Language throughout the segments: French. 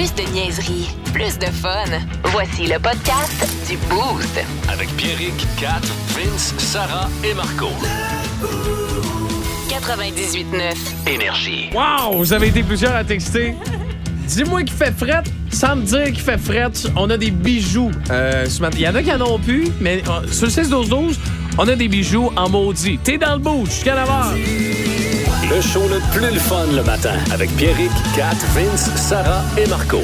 Plus de niaiserie, plus de fun. Voici le podcast du Boost. Avec Pierrick, Kat, Vince, Sarah et Marco. 98.9. Énergie. Wow! Vous avez été plusieurs à texter. Dis-moi qu'il fait fret sans me dire qu'il fait fret. On a des bijoux euh, ce matin. Il y en a qui en ont pu, mais euh, sur le 6-12-12, on a des bijoux en maudit. T'es dans le bout jusqu'à la heure. Le show le plus le fun le matin. Avec Pierrick, Kat, Vince, Sarah et Marco.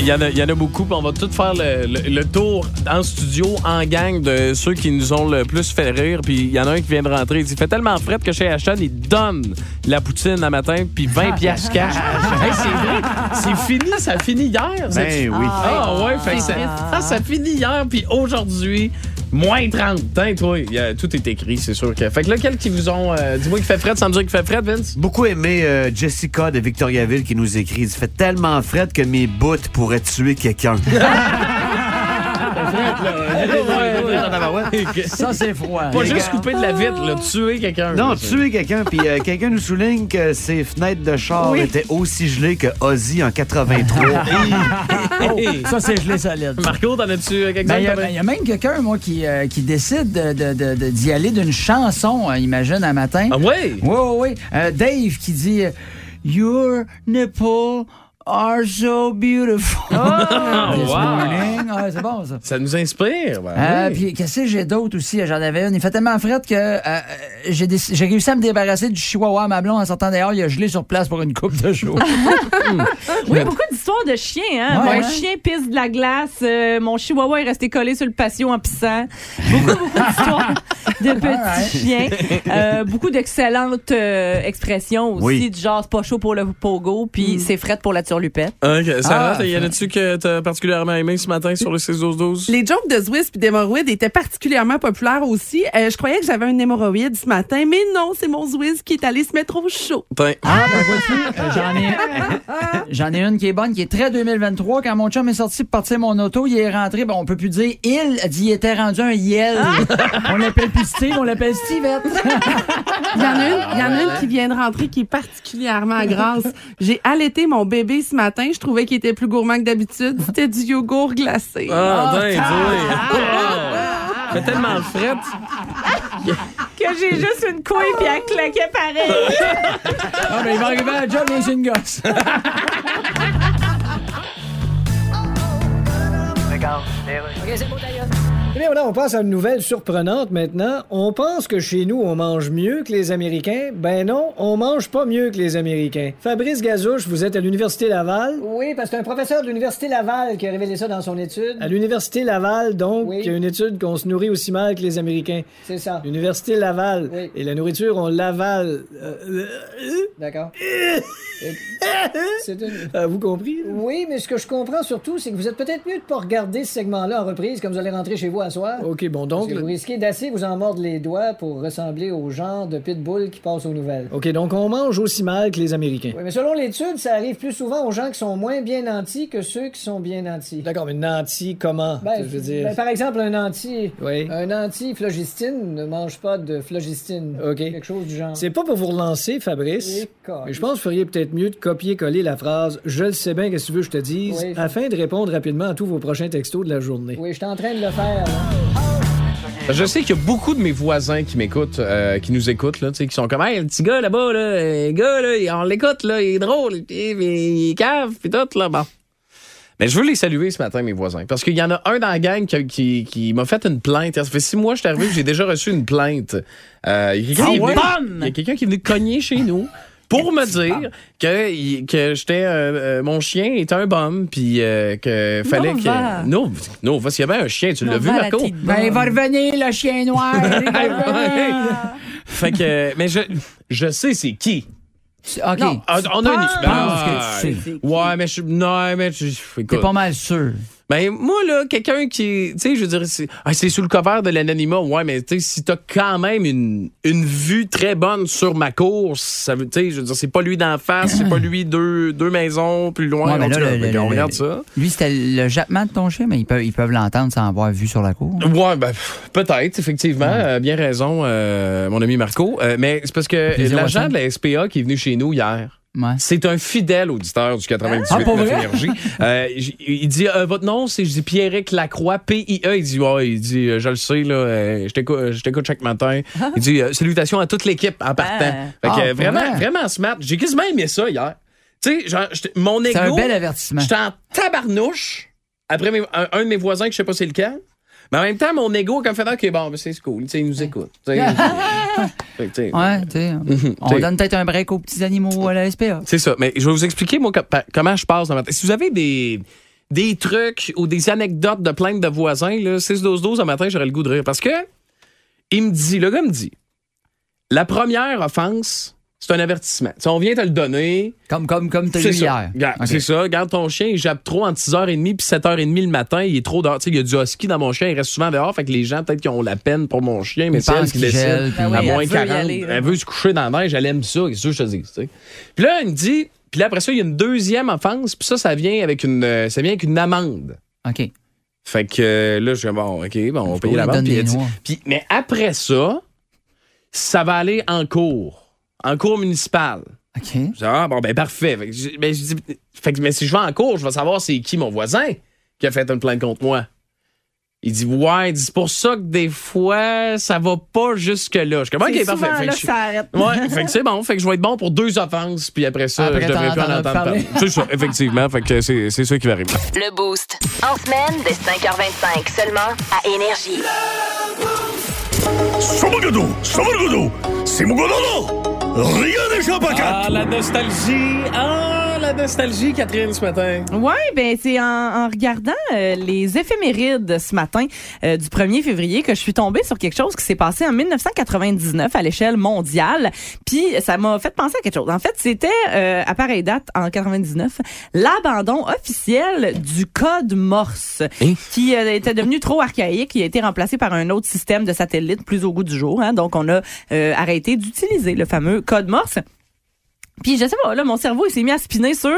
Il y, en a, il y en a beaucoup, puis on va tout faire le, le- le tour en studio, en gang, de ceux qui nous ont le plus fait rire. Puis il y en a un qui vient de rentrer. Il dit, il fait tellement fret que chez Ashton, il donne la poutine à matin, puis 20 piastres cash. Hey, c'est vrai, c'est fini, ça finit hier. c'est- Ben oui. Ah ouais, fait que ça, ah, ça finit hier, puis aujourd'hui, moins 30. Hein, toi, il y a- tout est écrit, c'est sûr. Que... Fait que là, quels qui vous ont... euh, Dis-moi qu'il fait fret sans me dire qu'il fait fret, Vince? Beaucoup aimé euh, Jessica de Victoriaville qui nous écrit. Il fait tellement fret que mes bouts pourraient tuer quelqu'un. Ça, c'est froid. Pas juste couper de la vitre, là, tuer quelqu'un. Non, là, tuer quelqu'un. Puis euh, quelqu'un nous souligne que ses fenêtres de char étaient aussi gelées que Ozzy en 83. Oh, ça, c'est gelé solide. Marco, t'en as-tu euh, Ben, Il quelques-uns? y, a- ben, il y a même quelqu'un, moi, qui, euh, qui décide de- de- de- de- d'y aller d'une chanson, euh, imagine, un matin. Ah ouais? Oui, oui, oui. Euh, Dave qui dit euh, Your nipples are so beautiful. This wow. morning. Ah, c'est bon, ça. Ça nous inspire. ben Euh, oui. Puis qu'est-ce que j'ai d'autre aussi? J'en avais une. Il fait tellement fret que euh, euh, j'ai déc- j'ai réussi à me débarrasser du chihuahua à ma blonde en sortant dehors. Il a gelé sur place pour une coupe de jours. Oui, beaucoup d'histoires de chiens. Hein? Ouais, mon chien pisse de la glace. euh, mon chihuahua est resté collé sur le patio en pissant. Beaucoup, beaucoup d'histoires de petits chiens. Euh, beaucoup d'excellentes euh, expressions aussi, Oui. du genre c'est pas chaud pour le pogo, puis c'est fret pour la turlupette. Ok, Sarah, Ah, y en a-tu que t'as particulièrement aimé ce matin sur le 6-12-12? Les jokes de Swiss puis d'hémorroïdes étaient particulièrement populaires aussi. Euh, je croyais que j'avais un hémorroïde ce matin, mais non, c'est mon Swiss qui est allé se mettre au chaud. Tiens. Ah, ben vois-tu, euh, j'en ai, j'en ai une qui est bonne, qui est très 2023. Quand mon chum est sorti pour partir mon auto, il est rentré, ben, on peut plus dire il, il était rendu un yel. on l'appelle plus Steve, on l'appelle Stevette. Il y en a une, il y en a une qui vient de rentrer qui est particulièrement grasse. J'ai allaité mon bébé ce matin. Je trouvais qu'il était plus gourmand que d'habitude. C'était du yogourt glacé. Ah, dingue, Fait tellement de fret. Que j'ai juste une couille, puis elle claquait pareil. ah, ben, il va arriver à la job, mais c'est une gosse. Eh bien, voilà, on passe à une nouvelle surprenante maintenant. On pense que chez nous, on mange mieux que les Américains. Ben non, on mange pas mieux que les Américains. Fabrice Gazouche, vous êtes à l'Université Laval. Oui, parce que c'est un professeur de l'Université Laval qui a révélé ça dans son étude. À l'Université Laval, donc, Oui. il y a une étude qu'on se nourrit aussi mal que les Américains. C'est ça. L'Université Laval. Oui. Et la nourriture, on l'avale. Euh, euh, D'accord. C'est une... euh, vous compris? là? Oui, mais ce que je comprends surtout, c'est que vous êtes peut-être mieux de pas regarder ce segment-là en reprise comme vous allez rentrer chez vous à OK, bon, Parce donc... que vous risquez d'assez vous en mordre les doigts pour ressembler au genre de pitbull qui passe aux nouvelles. OK, donc on mange aussi mal que les Américains. Oui, mais selon l'étude, ça arrive plus souvent aux gens qui sont moins bien nantis que ceux qui sont bien nantis. D'accord, mais nanti, comment? Ben, je veux dire... ben, par exemple, un nanti. Oui. Un nanti phlogistine ne mange pas de phlogistine. OK. Quelque chose du genre. C'est pas pour vous relancer, Fabrice. Mais je pense que vous feriez peut-être mieux de copier-coller la phrase Je le sais bien, qu'est-ce que tu veux que je te dise, Oui. afin de répondre rapidement à tous vos prochains textos de la journée. Oui, je suis en train de le faire. là. Je sais qu'il y a beaucoup de mes voisins qui m'écoutent, euh, qui nous écoutent, là, qui sont comme, hey, le petit gars là-bas, là, le gars, là, on l'écoute, là, il est drôle, il, il- il cave, pis tout, là, bon. Mais je veux les saluer ce matin, mes voisins, parce qu'il y en a un dans la gang qui, qui, qui m'a fait une plainte. Ça fait six mois que je suis arrivé, j'ai déjà reçu une plainte. Euh, il y a quelqu'un Ah il y a quelqu'un qui est venu cogner chez nous. Pour me dire que, que j'étais euh, euh, mon chien était un bum puis euh, que fallait que non non s'il y avait un chien tu l'as vu la Marco? Ben, il va revenir, le chien noir. Fait que mais je je sais c'est qui OK. Ah, on a une penses que tu sais. Ouais, mais je. Non, mais je. T'es pas mal sûr. Ben, moi, là, quelqu'un qui. Tu sais, je veux dire, c'est ah, c'est sous le cover de l'anonymat, ouais, mais tu sais, si t'as quand même une, une vue très bonne sur ma course, ça veut, tu sais, je veux dire, c'est pas lui d'en face, c'est pas lui deux, deux maisons plus loin. Ouais, mais en là, le- le- regarde ça. Lui, c'était le jappement de ton chien, mais ils peuvent, ils peuvent l'entendre sans avoir vu sur la cour. Ouais, ben, peut-être, effectivement. Euh, bien raison, euh, mon ami Marco. Euh, mais c'est parce que l'agent de la SPA qui est venu chez nous hier, Ouais. c'est un fidèle auditeur du 98 Ah, pour 9 vrai? Énergie. Euh, il dit euh, votre nom c'est je dis Pierrick Lacroix P-I-E il dit il dit euh, je le sais là je t'écoute chaque matin il dit salutations à toute l'équipe en partant Ah. Fait que, Ah, vraiment vrai? vraiment smart j'ai quasiment aimé ça hier tu sais mon C'est un ego bel avertissement. j'étais en tabarnouche après mes- un, un de mes voisins que je sais pas c'est lequel mais en même temps mon ego comme fait ok bon c'est cool tu sais il nous écoute. Fait que, Ouais, tu sais. On T'sais. donne peut-être un break aux petits animaux à la SPA. C'est ça. Mais je vais vous expliquer, moi, comment je passe dans ma tête. Si vous avez des, des trucs ou des anecdotes de plaintes de voisins, là, 6-12-12 un matin, j'aurais le goût de rire. Parce que, il me dit, le gars me dit, la première offense, c'est un avertissement. On vient te le donner. Comme, comme, comme t'as eu C'est ça. hier. C'est ça. Garde ton chien, il jappe trop entre 6h30 puis 7h30 le matin. Il est trop dehors. Il y a du husky dans mon chien. Il reste souvent dehors. Fait que les gens, peut-être, qui ont la peine pour mon chien, mais Ils c'est elle pensent qui qu'il décide. gèle, puis- Ben à moins elle veut y 40. aller, là. elle veut se coucher dans la neige. Elle aime ça. Qu'est-ce que je te dis? tu sais? Puis là, il me dit. Puis là, après ça, il y a une deuxième offense. Puis ça, ça vient avec une, euh, ça vient avec une amende. OK. Fait que euh, là, je dis, bon, OK, bon, on va payer l'amende. puis- mais après ça, ça va aller en cours en cours municipal. OK. Je dis, ah, bon, ben parfait. Fait que je- ben, je dis- fait que- mais si je vais en cours, je vais savoir c'est qui mon voisin qui a fait une plainte contre moi. Il dit, ouais, il dit, c'est pour ça que des fois, ça va pas jusque-là. Je comprends qu'il est parfait. Fait que ça arrête. Ouais, que c'est bon. Fait que je vais être bon pour deux offenses, puis après ça, Après, je devrais t'en- plus en entendre parler. parler. C'est ça, effectivement. Fait que c'est ça qui va arriver. Le Boost. En semaine dès 5h25 seulement à Énergie. Somagodo, Somagodo, c'est mon gododo. Rien n'échappe à Ah, la nostalgie. Hein la nostalgie, Catherine, ce matin? Oui, ben c'est en, en regardant euh, les éphémérides ce matin euh, du 1er février que je suis tombée sur quelque chose qui s'est passé en 1999 à l'échelle mondiale. Puis ça m'a fait penser à quelque chose. En fait, c'était euh, à pareille date en 99 l'abandon officiel du code Morse Hein? qui euh, était devenu trop archaïque, qui a été remplacé par un autre système de satellite plus au goût du jour. hein. Donc on a euh, arrêté d'utiliser le fameux code Morse. Puis je sais pas, là, mon cerveau il s'est mis à spinner sur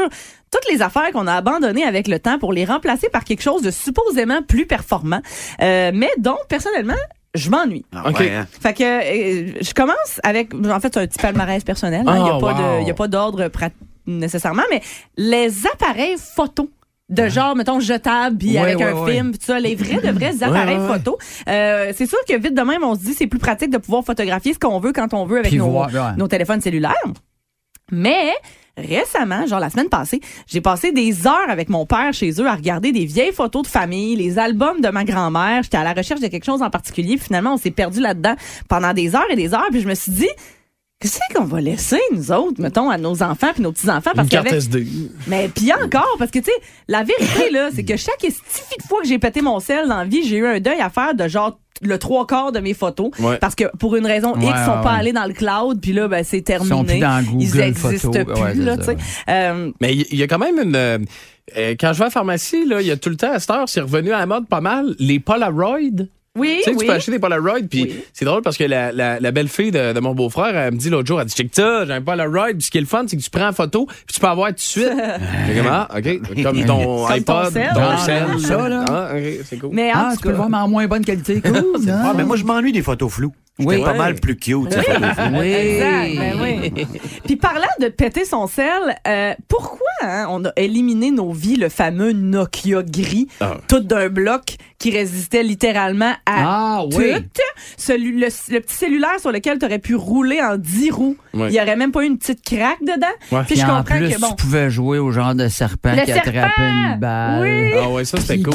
toutes les affaires qu'on a abandonnées avec le temps pour les remplacer par quelque chose de supposément plus performant. Euh, mais donc, personnellement, je m'ennuie. Ah OK. ouais, hein? Fait que euh, je commence avec, en fait, c'est un petit palmarès personnel. hein. Il n'y a Oh, pas wow. de, il y a pas d'ordre prat- nécessairement, mais les appareils photo de genre, mettons, jetable, puis Ouais, avec ouais, un ouais. film, tout ça, les vrais de vrais appareils ouais, ouais. photo. Euh, c'est sûr que vite de même, on se dit c'est plus pratique de pouvoir photographier ce qu'on veut quand on veut avec Puis nos, voir, ouais. nos téléphones cellulaires. Mais récemment, genre la semaine passée, j'ai passé des heures avec mon père chez eux à regarder des vieilles photos de famille, les albums de ma grand-mère. J'étais à la recherche de quelque chose en particulier. Finalement, on s'est perdu là-dedans pendant des heures et des heures. Puis je me suis dit, qu'est-ce qu'on va laisser, nous autres, mettons, à nos enfants puis nos petits-enfants? Une carte qu'avec SD. mais puis encore, parce que tu sais, la vérité là, c'est que chaque estifie de fois que j'ai pété mon sel dans la vie, j'ai eu un deuil à faire de genre le trois quarts de mes photos Ouais. parce que pour une raison X Ouais, ils sont ouais, pas ouais. allés dans le cloud puis là ben c'est terminé sont plus dans Google ils existent Photos. plus Ouais, c'est là ça, tu sais. Euh, Mais il y, y a quand même une. euh, euh, quand je vais à la pharmacie, là, il y a tout le temps, à cette heure, c'est revenu à la mode pas mal, les Polaroid. Oui Tu sais, oui tu peux acheter des Polaroid, puis Oui. c'est drôle parce que la, la, la belle-fille de, de mon beau-frère, elle me dit l'autre jour, elle dit, check ça, j'ai un Polaroid, puis ce qui est le fun, c'est que tu prends en photo, puis tu peux avoir tout de suite. Comme, ah, OK, comme ton Comme ton iPod, sel. ton Ah, sel. ça, là. Ah, OK, c'est cool. mais en Ah, tu peux le voir, mais en moins bonne qualité. Cool. Ah, non? mais moi, je m'ennuie des photos floues. Oui. J'étais pas mal plus cute, floues. Oui. Exact, ben oui. Puis parlant de péter son sel, euh, pourquoi hein, on a éliminé nos vies le fameux Nokia gris, Ah. tout d'un bloc qui résistait littéralement à Ah, tout? oui. Celui- le, le petit cellulaire sur lequel tu aurais pu rouler en 10 roues, il y aurait même pas eu une petite craque dedans. Ouais. Puis Puis je en comprends plus, que bon. tu pouvais jouer au genre de serpent qui attrapait serpent! une balle. Oui. Ah ouais, ça, c'était cool.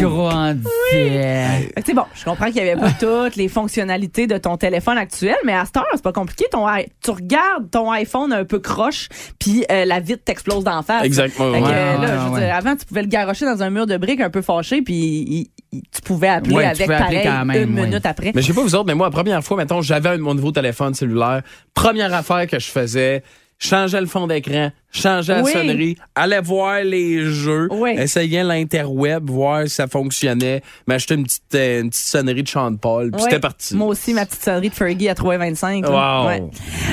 Sais, bon, je comprends qu'il n'y avait pas toutes les fonctionnalités de ton téléphone actuel, mais à cette heure, c'est pas compliqué. Ton, tu regardes ton iPhone un peu croche, puis euh, la vitre t'explose d'en face. Exactement. Fait que, ouais. ouais, là, je veux ouais. dire, avant, tu pouvais le garocher dans un mur de briques un peu fâché, puis tu pouvais appeler Ouais, avec pouvais appeler pareil quand même, une minute après. Mais je sais pas vous autres, mais moi, la première fois, mettons, j'avais un- mon nouveau téléphone cellulaire. Première affaire que je faisais, changeait le fond d'écran, changeait Oui. la sonnerie, allait voir les jeux, Oui. essayait l'interweb, voir si ça fonctionnait, m'achetait une petite, euh, une petite sonnerie de Sean Paul, puis c'était parti. Moi aussi, ma petite sonnerie de Fergie à 3,25. là. Wow. Ouais.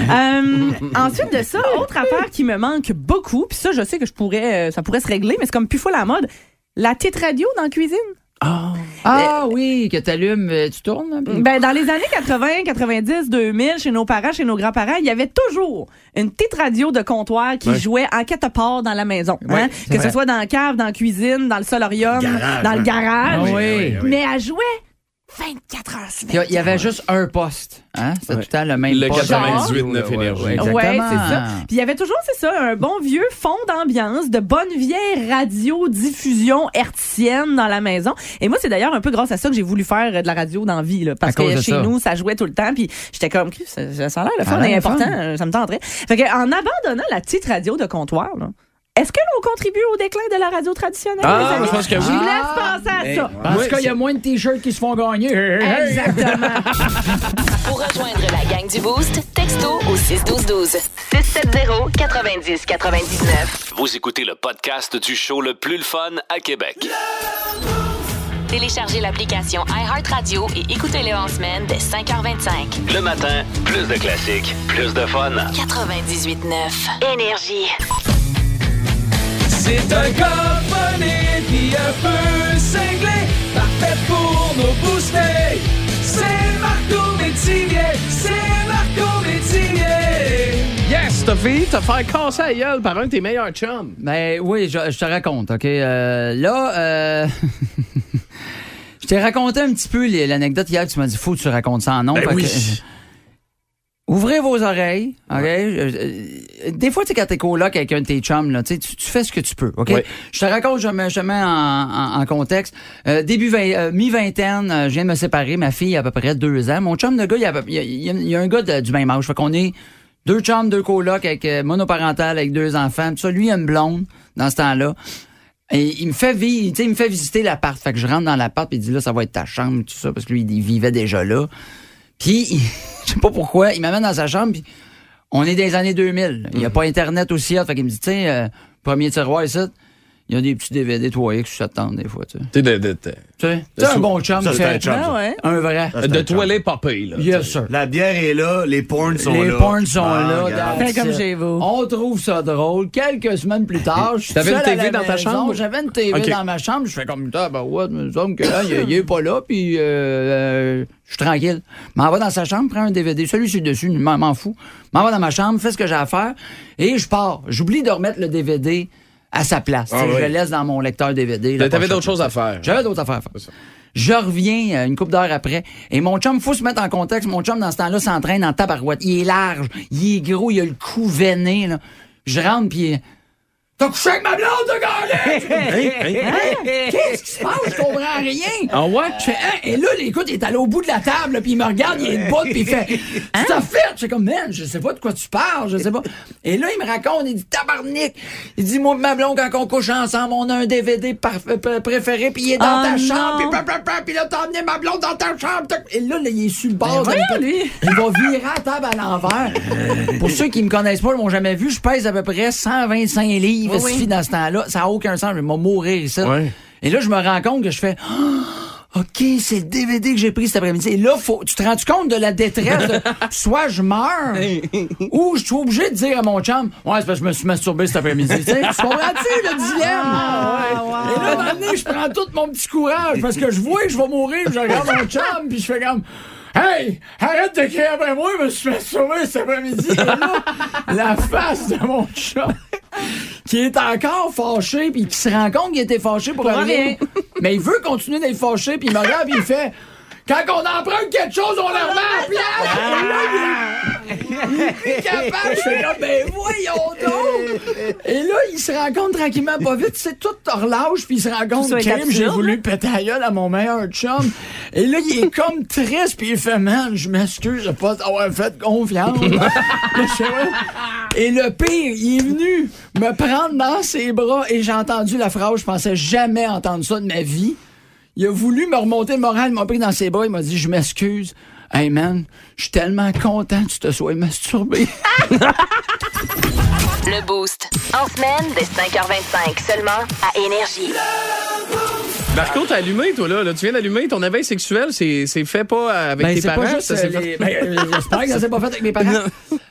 Euh, ensuite de ça, autre affaire qui me manque beaucoup, puis ça, je sais que je pourrais, euh, ça pourrait se régler, mais c'est comme plus fou la mode. La titre radio dans la cuisine. Ah oui, que t'allumes, euh, tu tournes. puis- Ben, dans les années 80, 90, 2000, chez nos parents, chez nos grands-parents, il y avait toujours une petite radio de comptoir qui Ouais. jouait en quatre parts dans la maison. Ouais, hein. Que vrai. ce soit dans la cave, dans la cuisine, dans le solarium, Garage, dans le hein. garage. Ah oui. Mais elle jouait 24 heures sur Il y a- il y avait juste un poste. Hein? C'était Ouais. tout le temps le même Le poste. 98.9 Ouais, énergie. ouais, Ouais, exactement. c'est ça. Puis il y avait toujours, c'est ça, un bon vieux fond d'ambiance, de bonne vieille radio-diffusion hertzienne dans la maison. Et moi, c'est d'ailleurs un peu grâce à ça que j'ai voulu faire de la radio dans la vie, là, parce que chez ça. nous, ça jouait tout le temps. Puis j'étais comme, ça, ça a l'air le Ça a fun l'air et le fun. important, ça me tenterait. Fait que, en abandonnant la petite radio de comptoir, là, est-ce que l'on contribue au déclin de la radio traditionnelle? Ah, je pense que oui. Je vous laisse penser à ça. Parce qu'il y a moins de t-shirts qui se font gagner. Exactement. Pour rejoindre la gang du Boost, texto au 61212. 670 90 99. Vous écoutez le podcast du show le plus le fun à Québec. Téléchargez l'application iHeartRadio et écoutez-le en semaine dès 5h25. Le matin, plus de classiques, plus de fun. 98.9. Énergie. C'est un gars funny puis un peu cinglé, parfait pour nos booster. C'est Marco Métivier, c'est Marco Métivier. Yes, t'as fait, t'as fait casser la gueule par un de tes meilleurs chums. Ben oui, je, je te raconte, OK? Euh, là, euh, je t'ai raconté un petit peu l'anecdote hier. Tu m'as dit, faut que tu racontes ça en nom. Ben Fait oui. que, ouvrez vos oreilles, OK? Des fois, tu sais, quand t'es coloc avec un de tes chums, là, tu, tu fais ce que tu peux, OK? Je te raconte, je mets, je mets en, en- en contexte. Euh, début euh, mi-vingtaine, euh, je viens de me séparer. Ma fille a à peu près deux ans. Mon chum de gars, il y a, il il un gars de- du même âge. Fait qu'on est deux chums, deux colocs avec monoparental, avec deux enfants. Tout ça, lui, il a une blonde dans ce temps-là. Et il me fait vi- tu sais, il me fait visiter l'appart. Fait que je rentre dans l'appart puis il dit là, ça va être ta chambre, tout ça, parce que lui, il vivait déjà là. Puis, je sais pas pourquoi, il m'amène dans sa chambre, puis on est des années 2000. Il n'y a pas Internet aussi. Fait qu'il me dit, tiens, euh, premier tiroir ici, il y a des petits DVD 3X qui s'attendent des fois, tu sais. Tu sais, de, Tu sais, un bon chum, un fait un vrai. De toilette papé, là. Yes, sir. La bière est là, les porns sont Les là. porns sont Ah, là. Fais comme chez vous. On trouve ça drôle. Quelques semaines plus tard, je suis T'avais une TV dans ta chambre? J'avais une TV dans ma chambre. Je fais comme ça, ben ouais, il me semble que là, il, est pas là, puis euh, euh, je suis tranquille. M'en va dans sa chambre, prends un DVD. Celui sur le dessus, m'en m'en fous. M'en va dans ma chambre, fais ce que j'ai à faire, et je pars. J'oublie de remettre le DVD à sa place. Ah Tu oui. Je le laisse dans mon lecteur DVD. T'avais pas d'autres choses à faire. J'avais d'autres affaires à faire. Je reviens euh, une couple d'heures après et mon chum, faut se mettre en contexte, mon chum dans ce temps-là s'entraîne en tabarouette. Il est large, il est gros, il a le cou veiné. Là. Je rentre puis T'as couché avec ma blonde, de gars! Qu'est-ce qui se passe? Je comprends rien. Ah ouais? Je fais, Hein? Et là, écoute, il est allé au bout de la table, puis il me regarde, il est debout, puis il fait, tu t'as fait? Je fais comme, man, je sais pas de quoi tu parles, je sais pas. Et là, il me raconte, il dit, tabarnak. Il dit, moi, ma blonde, quand on couche ensemble, on a un DVD pr- préféré, puis il est dans Oh ta non. chambre, puis puis là, t'as emmené ma blonde dans ta chambre. Et là, là, il est sur le bord. Ben voyons, lui. Il va virer à la table à l'envers. Pour ceux qui me connaissent pas, ils m'ont jamais vu, je pèse à peu près 125 livres, Oui, oui. suffit dans ce temps-là. Ça n'a aucun sens, je vais mourir ici. Ouais. Et là, je me rends compte que je fais Ah, OK, c'est le DVD que j'ai pris cet après-midi. Et là, faut, tu te rends compte de la détresse de soit je meurs ou je suis obligé de dire à mon chum Ouais, c'est parce que je me suis masturbé cet après-midi. Tu tu comprends-tu le dilemme? Et là, à un moment donné, je prends tout mon petit courage parce que je vois que je vais mourir, puis je regarde mon chum, puis je fais comme Hey, arrête de crier après moi, je me suis masturbé cet après-midi. Et là, la face de mon chum qui est encore fâché puis qui se rend compte qu'il était fâché pour, Pour rien. Mais il veut continuer d'être fâché puis il me regarde puis il fait quand on emprunte quelque chose, on le remet à la place. Là, il est capable. Je fais comme, ben voyons donc. Et là, il se rend compte tranquillement, pas vite, c'est tout relâche, puis il se rend compte j'ai voulu péter la gueule à mon meilleur chum. Et là, il est comme triste, puis il fait, man, je m'excuse de pas t'avoir fait confiance. Et le pire, il est venu me prendre dans ses bras et j'ai entendu la phrase, je pensais jamais entendre ça de ma vie. Il a voulu me remonter le moral, il m'a pris dans ses bras, il m'a dit Je m'excuse. Hey man, je suis tellement content que tu te sois masturbé. Le Boost. En semaine, dès 5h25, seulement à Énergie. Marco, t'as allumé, toi, là. là. Tu viens d'allumer ton éveil sexuel. C'est c'est fait pas avec Ben, tes parents? euh, fait- ben, J'espère que ça s'est pas fait avec mes parents.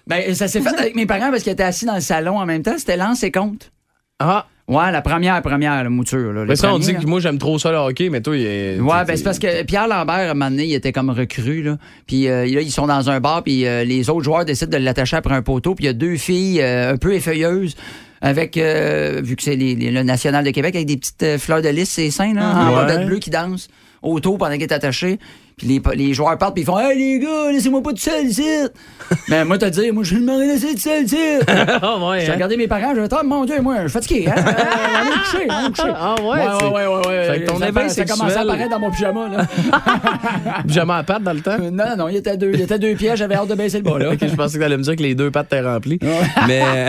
Ben, ça s'est fait avec mes parents parce qu'ils étaient assis dans le salon en même temps. C'était lance et compte. Ah, Ouais, la première, première la mouture. Là, mais ça, on dit là. que moi, j'aime trop ça, le hockey, mais toi, il est. Ouais, ben c'est parce que Pierre Lambert, à un moment donné, il était comme recru, là. Puis euh, là, ils sont dans un bar, puis euh, les autres joueurs décident de l'attacher après un poteau, puis il y a deux filles euh, un peu effeuilleuses, avec, euh, vu que c'est le National de Québec, avec des petites fleurs de lys, c'est sain, là, en Ouais. bas bleu qui dansent autour pendant qu'il est attaché. Puis les, les joueurs partent, puis ils font Hey les gars, laissez-moi pas tout seul ici! Mais moi, t'as dit, moi, je vais me laisser tout seul ici! Ah, ouais, J'ai hein? regardé mes parents, je vais oh mon Dieu, moi, je suis fatigué, hein? On est couché. Ah, ouais, ouais, ouais, ouais, ouais, ouais. Fait que ton ça, éveil ça commençait à apparaître dans mon pyjama, là. Pyjama à pattes dans le temps? Euh, Non, non, il était deux, il était deux pieds, j'avais hâte de baisser le bas, là. Ok, je pensais que t'allais me dire que les deux pattes étaient remplies. Mais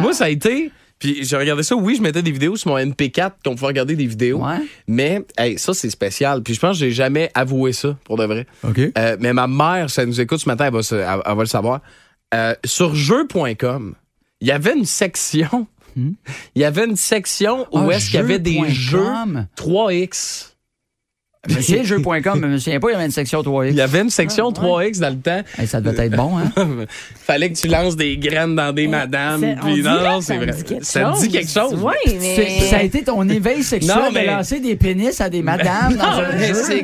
moi, ça a été. Puis j'ai regardé ça. Oui, je mettais des vidéos sur mon MP4 qu'on pouvait regarder des vidéos. Ouais. Mais hey, ça, c'est spécial. Puis je pense que j'ai jamais avoué ça, pour de vrai. OK. Euh, mais ma mère, si elle nous écoute ce matin, elle va, se- elle- elle va le savoir. Euh, sur jeu.com, il y avait une section. Il y avait une section où Hmm? Ah, est-ce qu'il y avait des jeux jeu.com. 3X. Jeu.com, mais je me souviens pas, il y avait une section 3X. Il y avait une section 3X dans le temps. Hey, ça devait être bon, hein? Fallait que tu lances des graines dans des madames. on Puis non, non, c'est vrai. dit quelque Ça me dit chose. quelque chose. Oui, C'est- mais. Ça a été ton éveil sexuel Non, mais- de lancer des pénis à des madames dans Non, un mais jeu?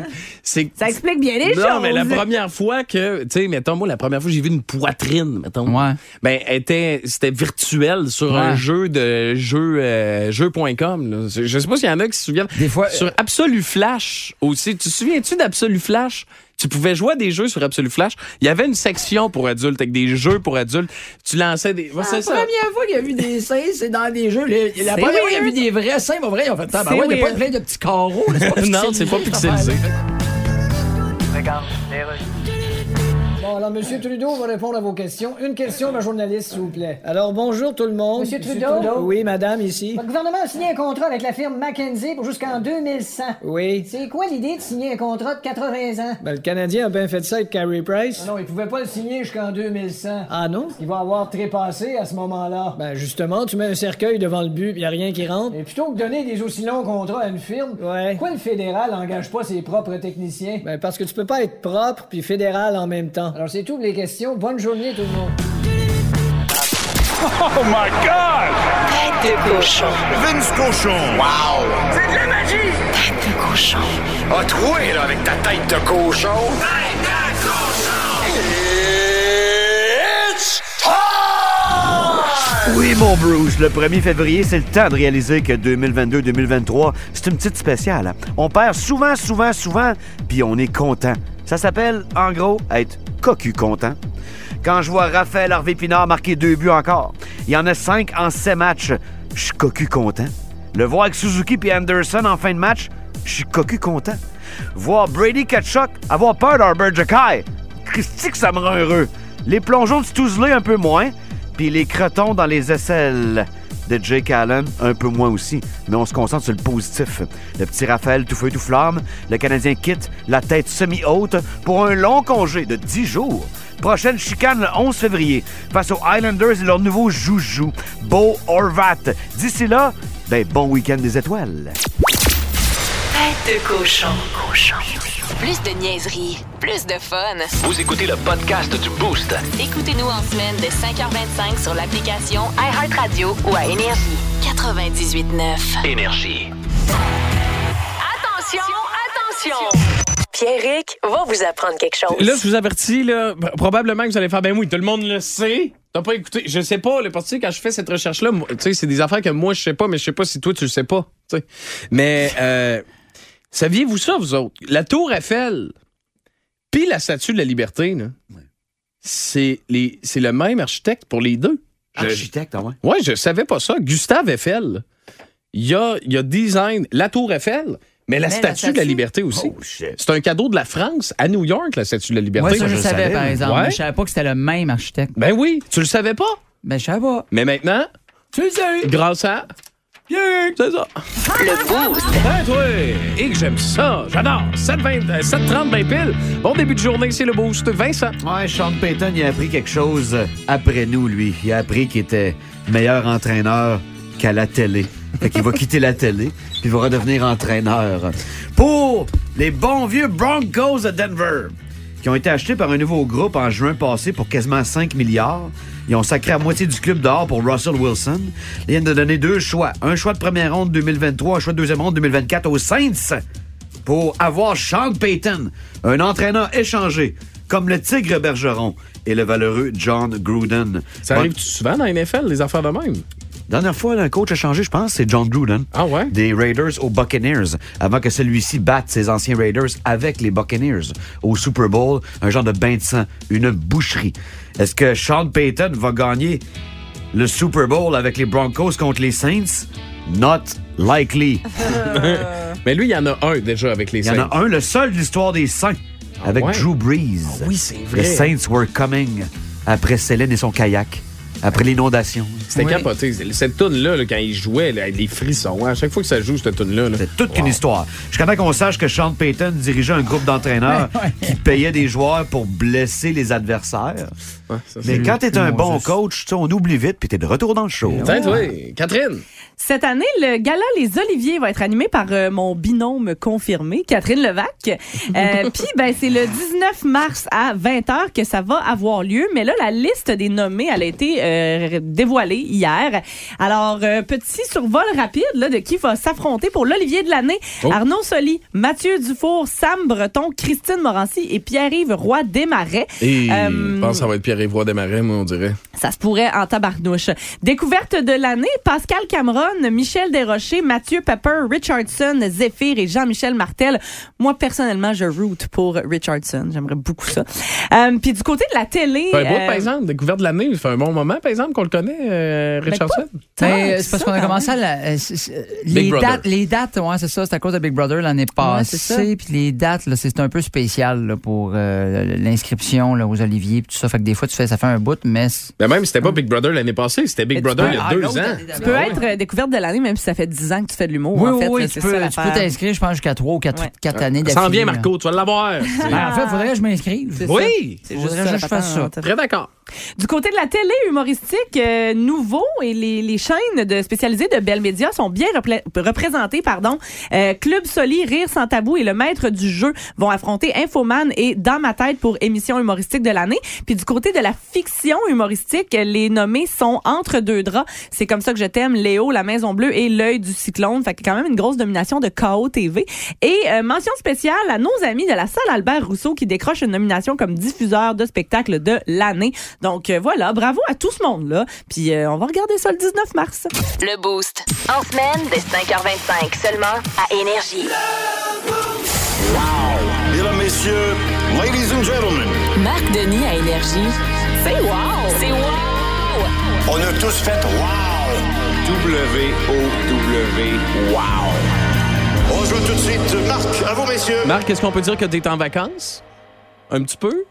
C'est- Ça explique bien les choses. Non, mais la première fois que, tu sais, mettons, moi, la première fois que j'ai vu une poitrine, mettons. Ouais. Ben, était, c'était virtuel sur Ouais. un jeu de jeu, euh, jeu.com. là. Je sais pas s'il y en a qui se souviennent. Des fois, Sur Absolu Flash aussi. Tu te souviens-tu d'Absolu Flash? Tu pouvais jouer à des jeux sur Absolu Flash. Il y avait une section pour adultes avec des jeux pour adultes. Tu lançais des. Ouais, La c'est ça. première fois qu'il y a vu des seins, c'est dans des jeux. La première fois qu'il y a vu des vrais seins, pour vrai, ils ont fait ça. Ben ouais, il n'y a pas plein de petits carreaux. là, pas Non, c'est pas pixelisé. Montgomery, Steelers. Bon, alors, M. Trudeau va répondre à vos questions. Une question, ma journaliste, s'il vous plaît. Alors, bonjour tout le monde. Monsieur Trudeau? Oui, madame, ici. Votre gouvernement a signé un contrat avec la firme McKenzie pour jusqu'en 2100. Oui. C'est quoi l'idée de signer un contrat de 80 ans? Ben, le Canadien a bien fait ça avec Carey Price. Ah non, il pouvait pas le signer jusqu'en 2100. Ah non? Il va avoir trépassé à ce moment-là. Ben, justement, tu mets un cercueil devant le but, pis y a rien qui rentre. Et plutôt que donner des aussi longs contrats à une firme, Ouais. pourquoi le fédéral engage pas ses propres techniciens? Ben, parce que tu peux pas être propre puis fédéral en même temps. Alors, c'est tout pour les questions. Bonne journée, tout le monde. Oh my God! Tête de cochon. Vince Cochon! Wow! C'est de la magie! Tête de cochon. A troué, là, avec ta tête de cochon! Tête Oui, mon Bruce, le 1er février, c'est le temps de réaliser que 2022-2023, c'est une petite spéciale. On perd souvent, souvent, souvent, puis on est content. Ça s'appelle, en gros, être cocu content. Quand je vois Raphaël Harvey Pinard marquer deux buts encore, il y en a cinq en sept matchs, je suis cocu content. Le voir avec Suzuki puis Anderson en fin de match, je suis cocu content. Voir Brady Ketchuk avoir peur d'Arbor Jacky, Christy que ça me rend heureux. Les plongeons de Stouzley un peu moins, puis les crotons dans les aisselles de Jake Allen, un peu moins aussi. Mais on se concentre sur le positif. Le petit Raphaël tout feu tout flamme, le Canadien quitte la tête semi-haute pour un long congé de 10 jours. Prochaine chicane le 11 février face aux Islanders et leur nouveau joujou, Beau Horvat. D'ici là, ben bon week-end des étoiles. Plus de niaiserie, plus de fun. Vous écoutez le podcast du Boost. Écoutez-nous en semaine de 5h25 sur l'application iHeartRadio ou à Énergie. 98.9. Énergie. Attention, attention! Pierrick va vous apprendre quelque chose. Là, je vous avertis, là, p- probablement que vous allez faire, ben oui, tout le monde le sait. T'as pas écouté. Je sais pas, là, parce que tu sais, quand je fais cette recherche-là, tu sais, c'est des affaires que moi, je sais pas, mais je sais pas si toi, tu le sais pas. tu sais. Mais, euh, saviez-vous ça, vous autres? La Tour Eiffel, puis la Statue de la Liberté, là, c'est les- c'est le même architecte pour les deux. Je- Architecte, ah ouais? Ouais, je savais pas ça. Gustave Eiffel, il a, il a design la Tour Eiffel, mais la Mais la Statue de la? Liberté aussi. Oh, shit. C'est un cadeau de la France à New York, la Statue de la Liberté. Moi, ça, je, je savais, savais, par mais- exemple. Ouais. Mais Je savais pas que c'était le même architecte. Ben oui, tu le savais pas? Ben, je savais pas. Mais maintenant, Tu le sais. grâce à C'est ça. Le Boost. Toi? Et que j'aime ça. J'adore. 7,20, euh, 7,30 ben pile. Bon début de journée, c'est le boost. Vincent. Ouais, Sean Payton, il a appris quelque chose après nous, lui. Il a appris qu'il était meilleur entraîneur qu'à la télé. Fait qu'il va quitter la télé, puis il va redevenir entraîneur. Pour les bons vieux Broncos de Denver, qui ont été achetés par un nouveau groupe en juin passé pour quasiment 5 milliards. Ils ont sacré à moitié du club dehors pour Russell Wilson. Ils viennent de donner deux choix. Un choix de première ronde 2023, un choix de deuxième ronde 2024 aux Saints pour avoir Sean Payton, un entraîneur échangé, comme le Tigre Bergeron et le valeureux John Gruden. Ça Bon- arrive souvent dans la NFL, les affaires de même? Dernière fois, un coach a changé, je pense, c'est John Gruden. Ah ouais? Des Raiders aux Buccaneers, avant que celui-ci batte ses anciens Raiders avec les Buccaneers au Super Bowl, un genre de bain de sang, une boucherie. Est-ce que Sean Payton va gagner le Super Bowl avec les Broncos contre les Saints? Not likely. Mais lui, il y en a un déjà avec les Il y en Saints. a un, le seul de l'histoire des Saints, avec ouais? Drew Brees. Ah oui, c'est The vrai. Saints were coming après Céline et son kayak, après l'inondation. C'était Oui. capoté. Cette toune-là, là, quand il jouait, là, des frissons. hein, À chaque fois que ça joue, cette toune-là. là. C'est toute une histoire. Jusqu'à temps qu'on sache que Sean Payton dirigeait un groupe d'entraîneurs qui payait des joueurs pour blesser les adversaires. Ouais, ça, Mais quand t'es un bon coach, tu on oublie vite, puis t'es de retour dans le show. Tiens, toi, Catherine. Cette année, le gala Les Oliviers va être animé par euh, mon binôme confirmé, Catherine Levac. Euh, Puis, ben, c'est le 19 mars à 20h que ça va avoir lieu. Mais là, la liste des nommés, elle a été euh, dévoilée hier. Alors, euh, petit survol rapide là, de qui va s'affronter pour l'Olivier de l'année. Oh. Arnaud Soli, Mathieu Dufour, Sam Breton, Christine Morancy et Pierre-Yves Roy Desmarais. Et Euh, je pense que ça va être Pierre-Yves Desmarais, moi, on dirait. ça se pourrait en tabarnouche. Découverte de l'année, Pascal Cameron, Michel Desrochers, Mathieu Pepper, Richardson, Zephyr et Jean-Michel Martel. Moi, personnellement, je root pour Richardson. J'aimerais beaucoup ça. Euh, Puis du côté de la télé... Fait un bout, euh, par exemple, découverte de l'année. Ça fait un bon moment, par exemple, qu'on le connaît, euh, Richardson. Ah, Ben, c'est parce qu'on a commencé à la- euh, les dates, les dates, ouais, c'est ça, c'est à cause de Big Brother l'année passée, puis les dates, c'est un peu spécial là, pour euh, l'inscription aux Oliviers, puis tout ça. Fait que des fois, tu fais, ça fait un bout, mais c'est- Ben même, c'était pas Big Brother l'année passée, c'était Big Mais Brother peux- il y a Ah, deux ans. Tu peux Ah, être découverte de l'année même si ça fait 10 ans que tu fais de l'humour. oui, en oui, fait, oui, tu peux, ça tu l'affaire. peux t'inscrire, je pense, jusqu'à 3 ou 4, Ouais. années Ça sent d'affilée, bien, là. Marco, tu vas l'avoir. Ben, en fait, il faudrait que je m'inscrive. Ça. Oui! C'est Faudrait juste ça, que je fasse ça. Très d'accord. Du côté de la télé humoristique, euh, nouveau et les, les chaînes de spécialisées de Bell Media sont bien représentées. Pardon. Euh, Club Soli, Rire sans tabou et le maître du jeu vont affronter Infoman et Dans ma tête pour émission humoristique de l'année. Puis du côté de la fiction humoristique, les nommés sont Entre deux draps. C'est comme ça que je t'aime, Léo, La Maison Bleue et L'œil du cyclone. Fait que quand même une grosse domination de KO TV. Et euh, mention spéciale à nos amis de la salle Albert Rousseau qui décrochent une nomination comme diffuseur de spectacle de l'année. Donc euh, voilà, bravo à tout ce monde-là. Puis euh, on va regarder ça le 19 mars. Le Boost. En semaine, dès 5h25 seulement à Énergie. Mesdames, messieurs, ladies and gentlemen, Marc Denis à Énergie. C'est wow! C'est wow! on a tous fait wow! W-O-W, wow! On joue tout de suite. Marc, à vous, messieurs. Marc, est-ce qu'on peut dire que tu es en vacances? Un petit peu?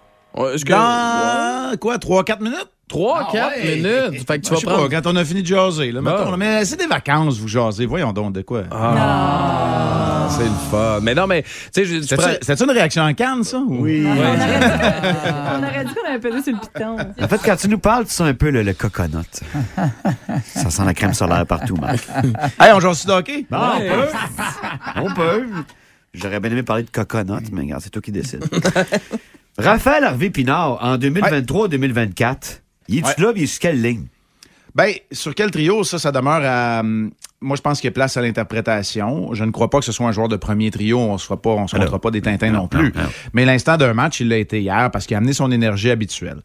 Est-ce que. Dans quoi, 3-4 minutes? 3, 4 minutes. Fait que tu Je vas prendre. pas, quand on a fini de jaser. Là, Bon. mettons, là. mais c'est des vacances, vous jasez. Voyons donc, de quoi? Ah, c'est le fun. Mais non, mais, tu sais, je- tu C'était prends- une réaction en canne, ça? Oui. On aurait dit qu'on avait pesé sur le piton. En fait, quand tu nous parles, tu sens un peu le, le coconut. Ça sent la crème solaire partout, Marc. Hey, on jase hockey? Bon, on peut. On peut. J'aurais bien aimé parler de coconut, mais regarde, c'est toi qui décides. Raphaël Harvey Pinard, en 2023-2024, il est-tu Ouais. là, il est sur quelle ligne? Ben, sur quel trio, ça, ça demeure à. hum, Moi, je pense qu'il y a place à l'interprétation. Je ne crois pas que ce soit un joueur de premier trio. On ne se pas, on se Alors, montrera pas des Tintins non, non, plus. non, non. Mais l'instant d'un match, il l'a été hier parce qu'il a amené son énergie habituelle.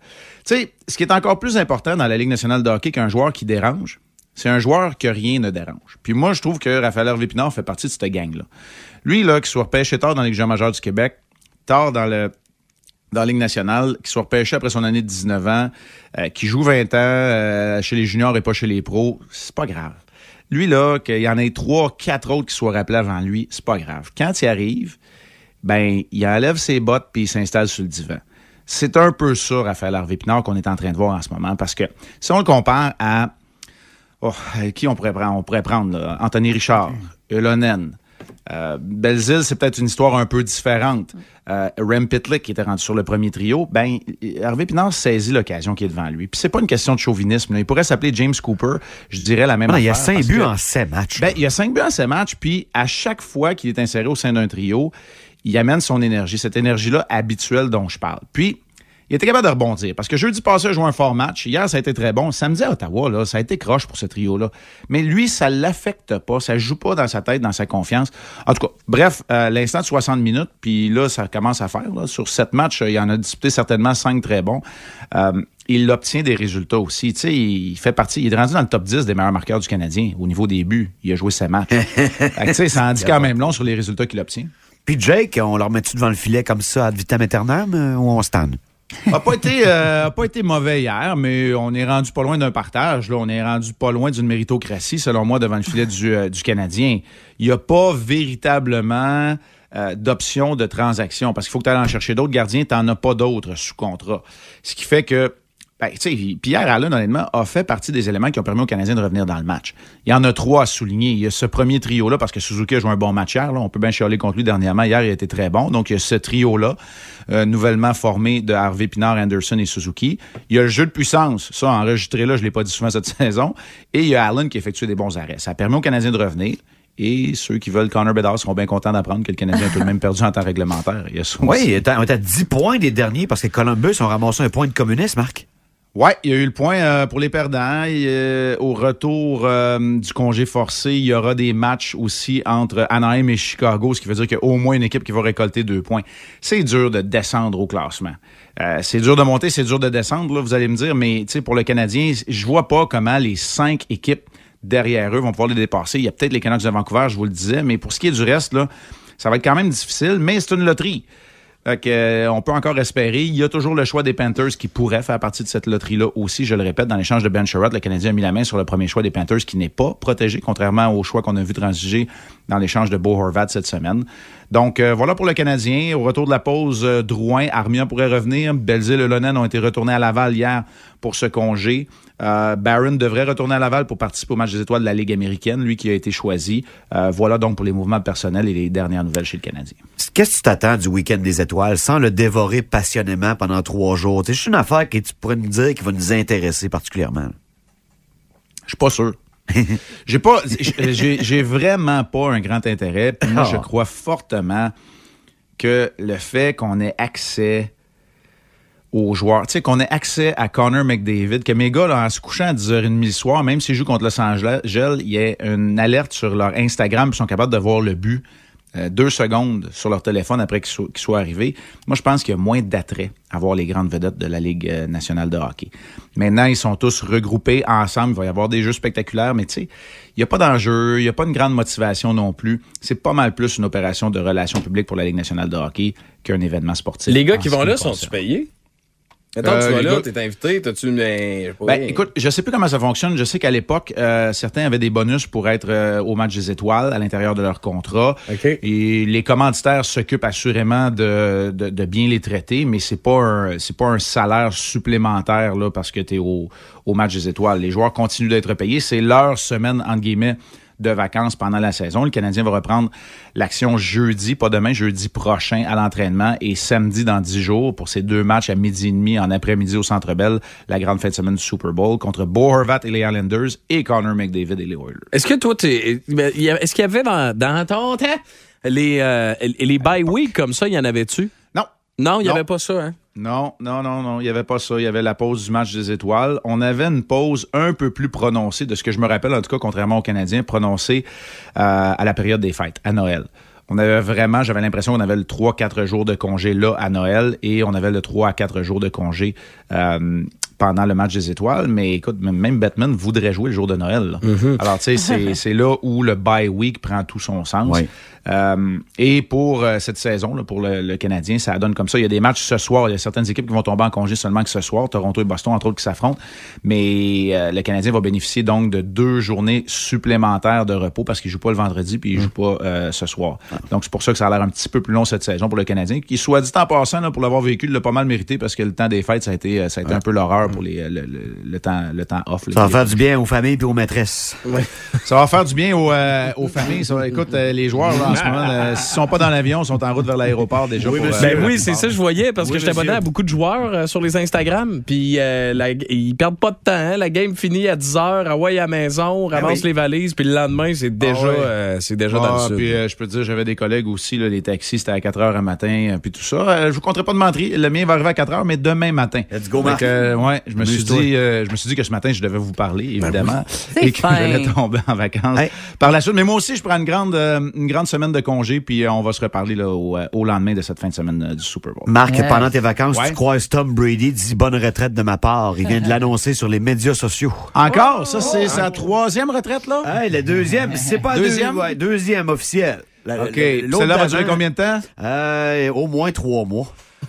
Tu sais, ce qui est encore plus important dans la Ligue nationale de hockey qu'un joueur qui dérange, c'est un joueur que rien ne dérange. Puis moi, je trouve que Raphaël Hervé Pinard fait partie de cette gang-là. Lui, là, qui soit repêché tard dans la Ligue majeure du Québec, tard dans le dans la Ligue nationale, qui soit repêché après son année de 19 ans, euh, qui joue 20 ans euh, chez les juniors et pas chez les pros, c'est pas grave. Lui, là, qu'il y en ait trois, quatre autres qui soient rappelés avant lui, c'est pas grave. Quand il arrive, ben, il enlève ses bottes puis il s'installe sur le divan. C'est un peu ça, Raphaël Harvey Pinard, qu'on est en train de voir en ce moment, parce que si on le compare à Oh, qui on pourrait prendre? On pourrait prendre là? Anthony Richard, Elonen. Euh, Belzile, c'est peut-être une histoire un peu différente. Euh, Rem Pitlick, qui était rendu sur le premier trio, ben, Hervé Pinard saisit l'occasion qui est devant lui. Puis c'est pas une question de chauvinisme. là. Il pourrait s'appeler James Cooper. Je dirais la même Ah, il y a affaire, cinq buts que- en sept matchs. ben, il y a cinq buts en ces matchs, puis à chaque fois qu'il est inséré au sein d'un trio, il amène son énergie, cette énergie-là habituelle dont je parle. Puis, il était capable de rebondir. Parce que jeudi passé, il a joué un fort match. Hier, ça a été très bon. Samedi à Ottawa, là, ça a été croche pour ce trio-là. Mais lui, ça l'affecte pas. Ça joue pas dans sa tête, dans sa confiance. En tout cas, bref, euh, l'instant de 60 minutes, puis là, ça commence à faire. là. Sur sept matchs, il en a disputé certainement cinq très bons. Euh, il obtient des résultats aussi. Tu sais, il fait partie, il est rendu dans le top 10 des meilleurs marqueurs du Canadien au niveau des buts. Il a joué ses matchs. Tu sais, ça en dit quand même long sur les résultats qu'il obtient. Puis Jake, on leur met-tu devant le filet comme ça, ad vitam aeternam, euh, ou on stand? a pas été euh, pas été mauvais hier, mais on est rendu pas loin d'un partage. Là, on est rendu pas loin d'une méritocratie, selon moi, devant le filet du, euh, du Canadien. Il n'y a pas véritablement euh, d'option de transaction parce qu'il faut que tu en chercher d'autres gardiens, tu as pas d'autres sous contrat. Ce qui fait que ben, tu sais, Pierre Allen, honnêtement, a fait partie des éléments qui ont permis aux Canadiens de revenir dans le match. Il y en a trois à souligner. Il y a ce premier trio-là, parce que Suzuki a joué un bon match hier. Là. On peut bien chialer contre lui dernièrement. Hier, il a été très bon. Donc, il y a ce trio-là, euh, nouvellement formé de Harvey Pinard, Anderson et Suzuki. Il y a le jeu de puissance. Ça, enregistré là, je ne l'ai pas dit souvent cette saison. Et il y a Allen qui effectue des bons arrêts. Ça a permis aux Canadiens de revenir. Et ceux qui veulent Connor Bedard seront bien contents d'apprendre que le Canadien a tout de même perdu en temps réglementaire. Il y a ça Oui, on est à 10 points des derniers parce que Columbus ont ramassé un point de communiste, Marc. Ouais, il y a eu le point euh, pour les perdants. Euh, au retour euh, du congé forcé, il y aura des matchs aussi entre Anaheim et Chicago, ce qui veut dire qu'il y a au moins une équipe qui va récolter deux points. C'est dur de descendre au classement. C'est dur de monter, c'est dur de descendre, vous allez me dire, mais pour le Canadien, je vois pas comment les cinq équipes derrière eux vont pouvoir les dépasser. Il y a peut-être les Canucks de Vancouver, je vous le disais, mais pour ce qui est du reste, ça va être quand même difficile, mais c'est une loterie. Fait euh, on peut encore espérer. Il y a toujours le choix des Panthers qui pourrait faire partie de cette loterie-là aussi. Je le répète, dans l'échange de Ben Sherrod, le Canadien a mis la main sur le premier choix des Panthers qui n'est pas protégé, contrairement au choix qu'on a vu transiger dans l'échange de Bo Horvat cette semaine. Donc, euh, voilà pour le Canadien. Au retour de la pause, euh, Drouin, Armia pourrait revenir. Belzile et Lonen ont été retournés à Laval hier pour ce congé. Euh, Barron devrait retourner à Laval pour participer au match des étoiles de la Ligue américaine, lui qui a été choisi. Euh, voilà donc pour les mouvements personnels et les dernières nouvelles chez le Canadien. Qu'est-ce que tu t'attends du week-end des étoiles sans le dévorer passionnément pendant trois jours? C'est juste une affaire que tu pourrais nous dire qui va nous intéresser particulièrement. Je suis pas sûr. j'ai pas, j'ai vraiment pas un grand intérêt. Puis moi, Ah. je crois fortement que le fait qu'on ait accès aux joueurs, tu sais, qu'on ait accès à Connor McDavid, que mes gars, là, en se couchant à 10h30 le soir, même s'ils jouent contre Los Angeles, il y a une alerte sur leur Instagram, ils sont capables de voir le but euh, deux secondes sur leur téléphone après qu'il soit, qu'il soit arrivé. Moi, je pense qu'il y a moins d'attrait à voir les grandes vedettes de la Ligue euh, nationale de hockey. Maintenant, ils sont tous regroupés ensemble. Il va y avoir des jeux spectaculaires, mais tu sais, il n'y a pas d'enjeu, il n'y a pas une grande motivation non plus. C'est pas mal plus une opération de relations publiques pour la Ligue nationale de hockey qu'un événement sportif. Les gars qui vont là, sont-tu payés? Attends, Euh, tu vas les là, t'es invité, t'as-tu une. Ben, Ben, écoute, je sais plus comment ça fonctionne. Je sais qu'à l'époque, euh, certains avaient des bonus pour être euh, au match des étoiles à l'intérieur de leur contrat. Et les commanditaires s'occupent assurément de, de, de bien les traiter, mais c'est pas c'est pas un salaire supplémentaire là parce que tu es au, au match des étoiles. Les joueurs continuent d'être payés. C'est leur semaine entre guillemets de vacances pendant la saison. Le Canadien va reprendre l'action jeudi, pas demain, jeudi prochain à l'entraînement et samedi dans dix jours pour ces deux matchs à midi et demi en après-midi au Centre Bell, la grande fête de semaine du Super Bowl contre Bo Horvat et les Islanders et Connor McDavid et les Oilers. Est-ce que toi, t'es. ben, Est-ce qu'il y avait dans, dans ton temps les, euh, les bye week comme ça, il y en avait-tu? Non. Il n'y avait pas ça, hein? Non, non, non, non, il n'y avait pas ça. Il y avait la pause du match des étoiles. On avait une pause un peu plus prononcée, de ce que je me rappelle, en tout cas, contrairement aux Canadiens, prononcée euh, à la période des fêtes, à Noël. On avait vraiment, j'avais l'impression qu'on avait le 3-4 jours de congé là à Noël et on avait le 3 à 4 jours de congé euh, pendant le match des étoiles. Mais écoute, même- Batman voudrait jouer le jour de Noël. là. Mhm. Alors, tu sais, c'est- là où le bye week prend tout son sens. Ouais. Euh, et pour euh, cette saison, là, pour le, le Canadien, ça donne comme ça. Il y a des matchs ce soir. Il y a certaines équipes qui vont tomber en congé seulement que ce soir. Toronto et Boston, entre autres, qui s'affrontent. Mais euh, le Canadien va bénéficier donc de deux journées supplémentaires de repos parce qu'il ne joue pas le vendredi puis il ne joue pas euh, ce soir. Donc, c'est pour ça que ça a l'air un petit peu plus long cette saison pour le Canadien, qui, soit dit en passant, là, pour l'avoir vécu, il l'a pas mal mérité parce que le temps des fêtes, ça a été, ça a été un peu l'horreur pour les, le, le- le temps, le temps off. là. Ça va faire du bien aux familles et aux maîtresses. Ça va faire du bien aux, euh, aux familles. ça. Écoute, euh, les joueurs, là, en ce moment, euh, s'ils sont pas dans l'avion, ils sont en route vers l'aéroport déjà. Oui, pour, euh, Ben oui, c'est ça, je voyais, parce Oui, que j'étais abonné monsieur. à beaucoup de joueurs euh, sur les Instagram, puis euh, la- ils perdent pas de temps. hein. La game finit à 10 h, à à la maison, ramasse oui. les valises, puis le lendemain, c'est déjà, ouais. euh, c'est déjà dans Ah, le sud. puis euh, je peux te dire, j'avais des collègues aussi, là, les taxis, c'était à 4 heures un matin, puis tout ça. Euh, je vous compterai pas de mentir, le mien va arriver à 4 heures, mais demain matin. Let's go, euh, ouais, je me suis dit, euh, je me suis dit que ce matin, je devais vous parler, évidemment, C'est et que j'allais tomber en vacances Hey. par la suite. Mais moi aussi, je prends une grande, euh, une grande semaine de congé, puis euh, on va se reparler là, au, euh, au lendemain de cette fin de semaine euh, du Super Bowl. Marc, Ouais. pendant tes vacances, Ouais. tu croises Tom Brady, dis bonne retraite de ma part. Il vient de l'annoncer sur les médias sociaux. Encore, ça, c'est sa troisième retraite, là? Hey, le deuxième, c'est pas Deuxième? deuxième, ouais, deuxième officiel. La- OK. Celle-là va durer combien de temps? Euh, au moins trois mois.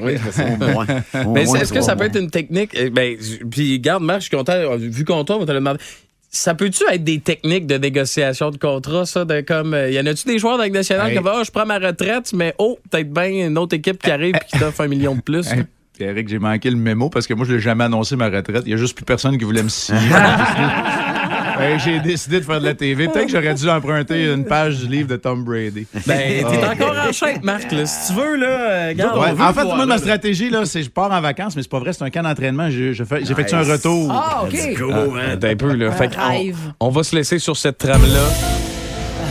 Oui, Au moins. Au Mais est-ce que ça peut être une technique? Eh Ben, puis garde, Marc, je suis content. Vu qu'on tombe, on va te le demander. Ça peut-tu être des techniques de négociation de contrat, ça, de comme. euh, y en a-tu des joueurs de nationale Hey. qui vont, ah, je prends ma retraite, mais oh, peut-être bien une autre équipe qui arrive et qui t'offre un million de plus? Hey, Eric, j'ai manqué le mémo parce que moi, je l'ai jamais annoncé ma retraite. Il y a juste plus personne qui voulait me signer. J'ai décidé de faire de la TV. Peut-être que j'aurais dû emprunter une page du livre de Tom Brady. Ben, t'es Ah. encore en shape, Marc, là. Si tu veux, là, euh, garde. Ouais, on veut en fait, moi, là. ma stratégie, là, c'est je pars en vacances, mais c'est pas vrai, c'est un camp d'entraînement. J'ai fait- un retour. Ah, OK. Let's go, Ah, man. attends un peu, là. Fait rêve. on, va se laisser sur cette trame-là.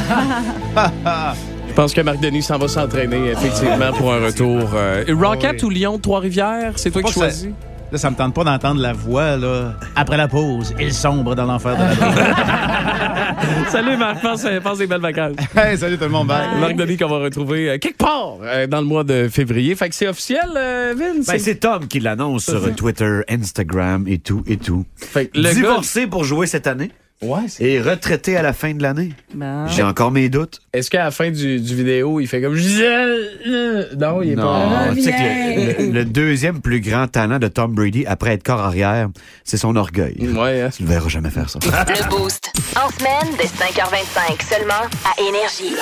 Je pense que Marc Denis s'en va s'entraîner, effectivement, pour un retour. Euh, Rocket ou Lyon, Trois-Rivières, c'est toi qui choisis? Là, ça me tente pas d'entendre la voix, là. Après la pause, il sombre dans l'enfer de la drogue. Salut Marc, passe, passe des belles vacances. hey, salut tout le monde, bye. Marc Denis qu'on va retrouver euh, quelque part euh, dans le mois de février. Fait que c'est officiel, euh, Vince? Ben, c'est Tom qui l'annonce sur Twitter, Instagram et tout et tout. Fait que le gars- Divorcé pour jouer cette année Ouais, c'est- et retraité à la fin de l'année. Ben. J'ai encore mes doutes. Est-ce qu'à la fin du, du vidéo, il fait comme... Non, il est pas... Non, tu sais que le, le- le deuxième plus grand talent de Tom Brady après être corps arrière, c'est son orgueil. Ouais, hein. Tu le verras jamais faire ça. Le Boost. En semaine, dès 5h25, seulement à Énergie.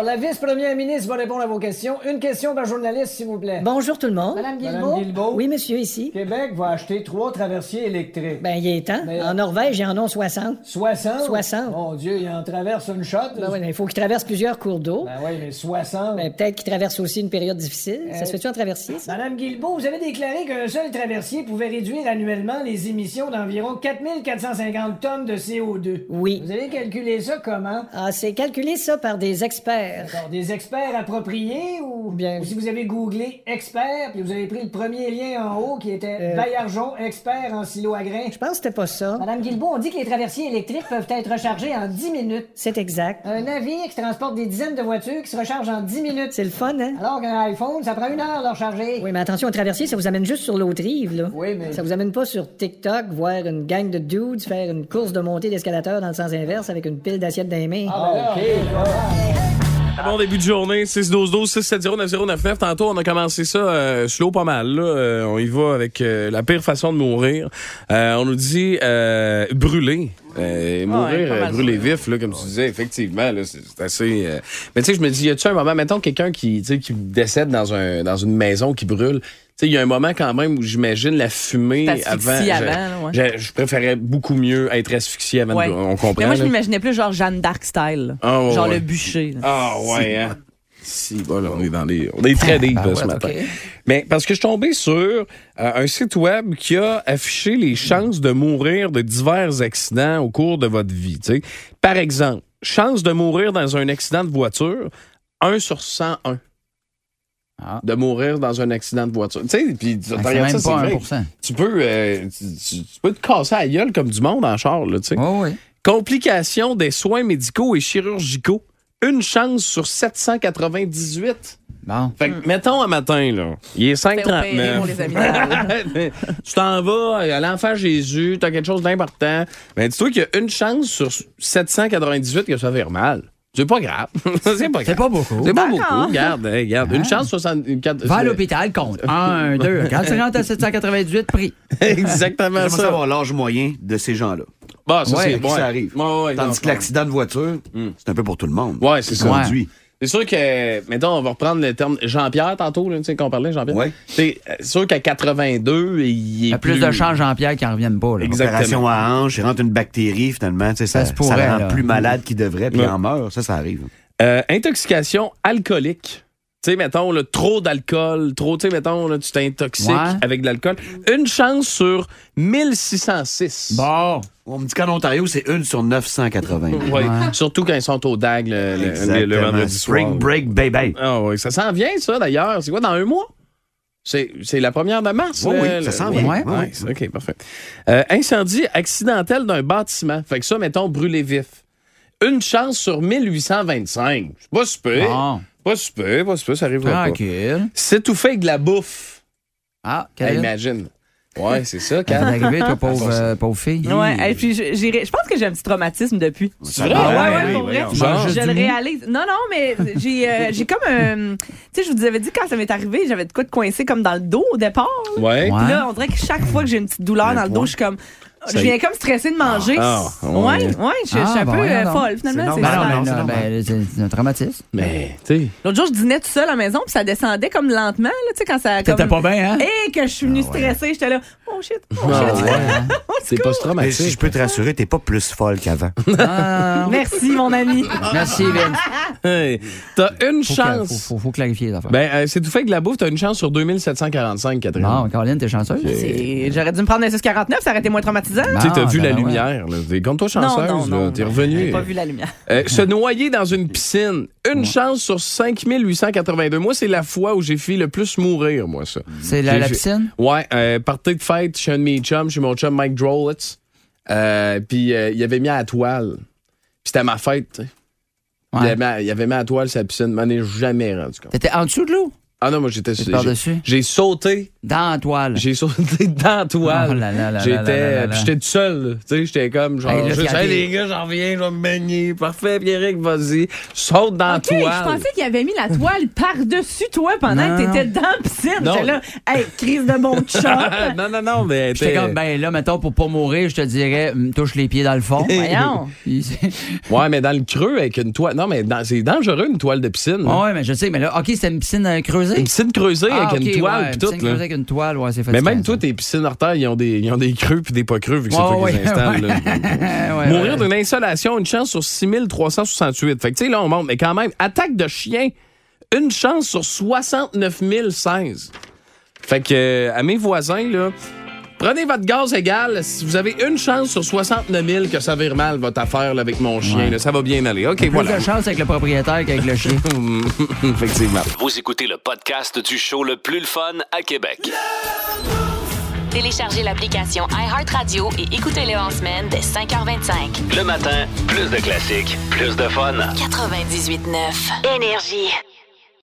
Alors, la vice-première ministre va répondre à vos questions. Une question par journaliste, s'il vous plaît. Bonjour tout le monde. Madame Guilbeault? Guilbeault? Oui, monsieur, ici. Québec va acheter trois traversiers électriques. Ben, il est temps. Mais- En Norvège, ils en ont 60. 60? 60. Mon Dieu, il en traverse une shot. Ben oui, mais il faut qu'ils traversent plusieurs cours d'eau. Ben oui, mais 60. Ben, peut-être qu'ils traversent aussi une période difficile. Ça se fait-tu en traversier, ça? Madame Guilbeault, vous avez déclaré qu'un seul traversier pouvait réduire annuellement les émissions d'environ 4450 tonnes de CO2. Oui. Vous avez calculé ça comment? Ah, c'est calculé ça par des experts. D'accord, des experts appropriés ou Bien. ou si vous avez googlé expert puis vous avez pris le premier lien en haut qui était Euh. Baillargeon expert en silo à grains. Je pense que c'était pas ça. Madame Guilbeault, on dit que les traversiers électriques peuvent être rechargés en 10 minutes. C'est exact. Un navire qui transporte des dizaines de voitures qui se recharge en 10 minutes. C'est le fun, hein? Alors qu'un iPhone, ça prend une heure de le recharger. Oui, mais attention, un traversier, ça vous amène juste sur l'autre rive, là. Oui, mais- Ça vous amène pas sur TikTok, voir une gang de dudes faire une course de montée d'escalateur dans le sens inverse avec une pile d'assiettes dans les mains. Ah, ok. Bon début de journée, 6-12-12-670-9099. Tantôt, on a commencé ça euh, slow pas mal. Là. Euh, on y va avec euh, la pire façon de mourir. Euh, on nous dit euh, brûler. Euh, mourir, pas euh, brûler vif, là, comme tu disais, effectivement, là, c'est assez. euh, Mais tu sais, je me dis, y a-tu un moment, mettons quelqu'un qui, tu sais, qui décède dans un dans une maison qui brûle. Il y a un moment quand même où j'imagine la fumée avant. Je- avant, là, ouais. je, je préférais beaucoup mieux être asphyxié avant. Ouais. de- on comprend. Mais moi, je là. m'imaginais plus genre Jeanne d'Arc style. là. Ah, genre ouais. le bûcher. là. Ah ouais, hein. Si, voilà, on est dans les. On est très deep Ah, là, ouais, ce matin. Mais parce que je suis tombé sur euh, un site web qui a affiché les chances de mourir de divers accidents au cours de votre vie. Par exemple, chance de mourir dans un accident de voiture, 1 sur 101. Ah. De mourir dans un accident de voiture. Tu sais, puis tu Ben, tu c'est regardes même ça, pas c'est 1%. vrai. Tu peux, euh, tu, peux te casser la gueule comme du monde en char, là, tu sais. Oh, oui. Complications des soins médicaux et chirurgicaux. Une chance sur 798. Bon. Fait que, mettons un matin, là, il est Fais opérer 5,39. pour les amygdales. tu t'en vas à l'enfant Jésus, t'as quelque chose d'important. Ben, dis-toi qu'il y a une chance sur 798 que ça fait mal. C'est pas grave. c'est pas grave. C'est pas beaucoup. C'est pas beaucoup. Regarde, hey, regarde. Une Hein? chance 64. Va à l'hôpital, compte. Un, deux. Quand tu rentres à 798, prix. Exactement ça. savoir l'âge moyen de ces gens-là. Bon, ça, Ouais, c'est ça arrive. Ouais, ouais, Tandis non, que l'accident de voiture, c'est un peu pour tout le monde. Ouais, c'est ça. Conduit. C'est sûr que, mettons, on va reprendre le terme Jean-Pierre tantôt, là, tu sais, qu'on parlait, Jean-Pierre. Oui. C'est euh, sûr qu'à 82, il est Il y a plus, plus de chances, Jean-Pierre, qui en reviennent pas. Là. Exactement. Opération à hanche, il rentre une bactérie, finalement, tu sais, ça, Ça se pourrait, ça rend là. plus malade qu'il devrait, puis Ouais. il en meurt. Ça, ça arrive. Euh, intoxication alcoolique. Tu sais, mettons, là, trop d'alcool, trop, tu sais, mettons, là, tu t'intoxiques Ouais. avec de l'alcool. Une chance sur 1606. Bon. On me dit qu'en Ontario, c'est une sur 980. Oui, surtout quand ils sont au DAG le, vendredi soir. Spring break, baby. Ah oui, ça s'en vient, ça, d'ailleurs. C'est quoi, dans un mois? C'est c'est la première de mars? Oui, là, oui, le- ça s'en ouais, vient. ouais, ouais, OK, parfait. Euh, incendie accidentel d'un bâtiment. Fait que ça, mettons, brûlé vif. Une chance sur 1825. C'est pas super. Bon. Pas super, pas super, ça arrive pas. Tranquille. S'étouffer avec de la bouffe. Ah, quelle imagine. Ouais, c'est ça, Kat. arrivé, toi, pauvre, euh, pauvre fille. Ouais, et puis je, j'ai- je pense que j'ai un petit traumatisme depuis. C'est vrai? Ah, ouais, Ah, ouais, pour vrai. voyons. Genre, Je le réalise. Non, non, mais j'ai euh, j'ai comme un. Tu sais, je vous avais dit quand ça m'est arrivé, j'avais de quoi de coincer comme dans le dos au départ. là. Ouais. Puis là, on dirait que chaque fois que j'ai une petite douleur dans le dos, je suis comme. Je viens comme stressée de manger. Ah, ouais, ouais. ouais, je, je suis Ah, un peu euh, folle finalement. C'est ça. Ben non, non, non, un traumatisme. Mais, tu sais. L'autre jour, je dînais tout seul à la maison, puis ça descendait comme lentement, là, tu sais, quand ça. T'étais comme- pas bien, hein? Et que je suis venue stressée, j'étais là, oh shit, oh Ah, shit. ouais. C'est Mais post-traumatique. si je peux te rassurer, t'es pas plus folle qu'avant. Ah, Merci, mon ami. Merci, Vince. Hey, T'as une Faut, chance. que- faut, faut, faut clarifier les affaires. Ben, euh, c'est tout fait que la bouffe, t'as une chance sur 2745, Catherine. Bon, Caroline, t'es chanceuse? J'aurais dû me prendre un 649, ça aurait été moins traumatisant. Tu sais, t'as Ah, vu la ben lumière. T'es comme toi chanceuse. T'es revenu. J'ai pas vu la lumière. Euh, se noyer dans une piscine. Une chance sur 5882. Moi, c'est la fois où j'ai fait le plus mourir, moi, ça. C'est la, piscine? Ouais, euh, partie de fête chez un de mes chums, chez mon chum Mike Drolitz. Euh, puis euh, il avait mis à la toile. Puis c'était ma fête, tu sais. Il, avait il avait mis à la toile sa piscine. M'en ai jamais rendu compte. T'étais en dessous de l'eau? Ah non, moi, j'étais... J'ai- par-dessus? J'ai sauté. Dans la toile. J'ai sauté dans la toile. Oh là là là là là J'étais... j'étais tout seul. Tu sais, j'étais comme genre... Hey, Cathy- Hey, les gars, j'en reviens, je vais me baigner. Parfait, Pierrick, vas-y. Saute dans OK, la je toile. pensais qu'il avait mis la toile par-dessus toi pendant Non. que t'étais dans la piscine. Non. J'étais là, hey, crise de bon chum. non, non, non, mais... J'étais comme, ben là, mettons, pour pas mourir, je te dirais, hum, touche les pieds dans le fond. Voyons. Ouais, mais dans le creux avec une toile. Non, mais dans- c'est dangereux, une toile de piscine. là. ouais, mais je sais, mais là, OK, c'était une piscine euh, creusée. Une piscine creusée Ah, avec ok, une toile ouais, une tout. piscine là. creusée avec une toile, ouais, c'est Mais fatigant, même toi, tes piscines hors ils ont des, ils ont des creux puis des pas creux, vu que c'est toi qui les installes. Mourir d'une insolation, une chance sur 6368. Fait que tu sais, là, on monte. Mais quand même, attaque de chien, une chance sur 69 016. Fait que, euh, à mes voisins, là, prenez votre gaz égal. Si vous avez une chance sur 69 000 que ça vire mal, votre affaire là, avec mon chien, Ouais. là, ça va bien aller. OK, Plus voilà. de chance avec le propriétaire qu'avec le chien. Effectivement. Vous écoutez le podcast du show le plus le fun à Québec. Téléchargez l'application iHeartRadio et écoutez-le en semaine dès 5h25. Le matin, plus de classiques, plus de fun. 98.9 Énergie.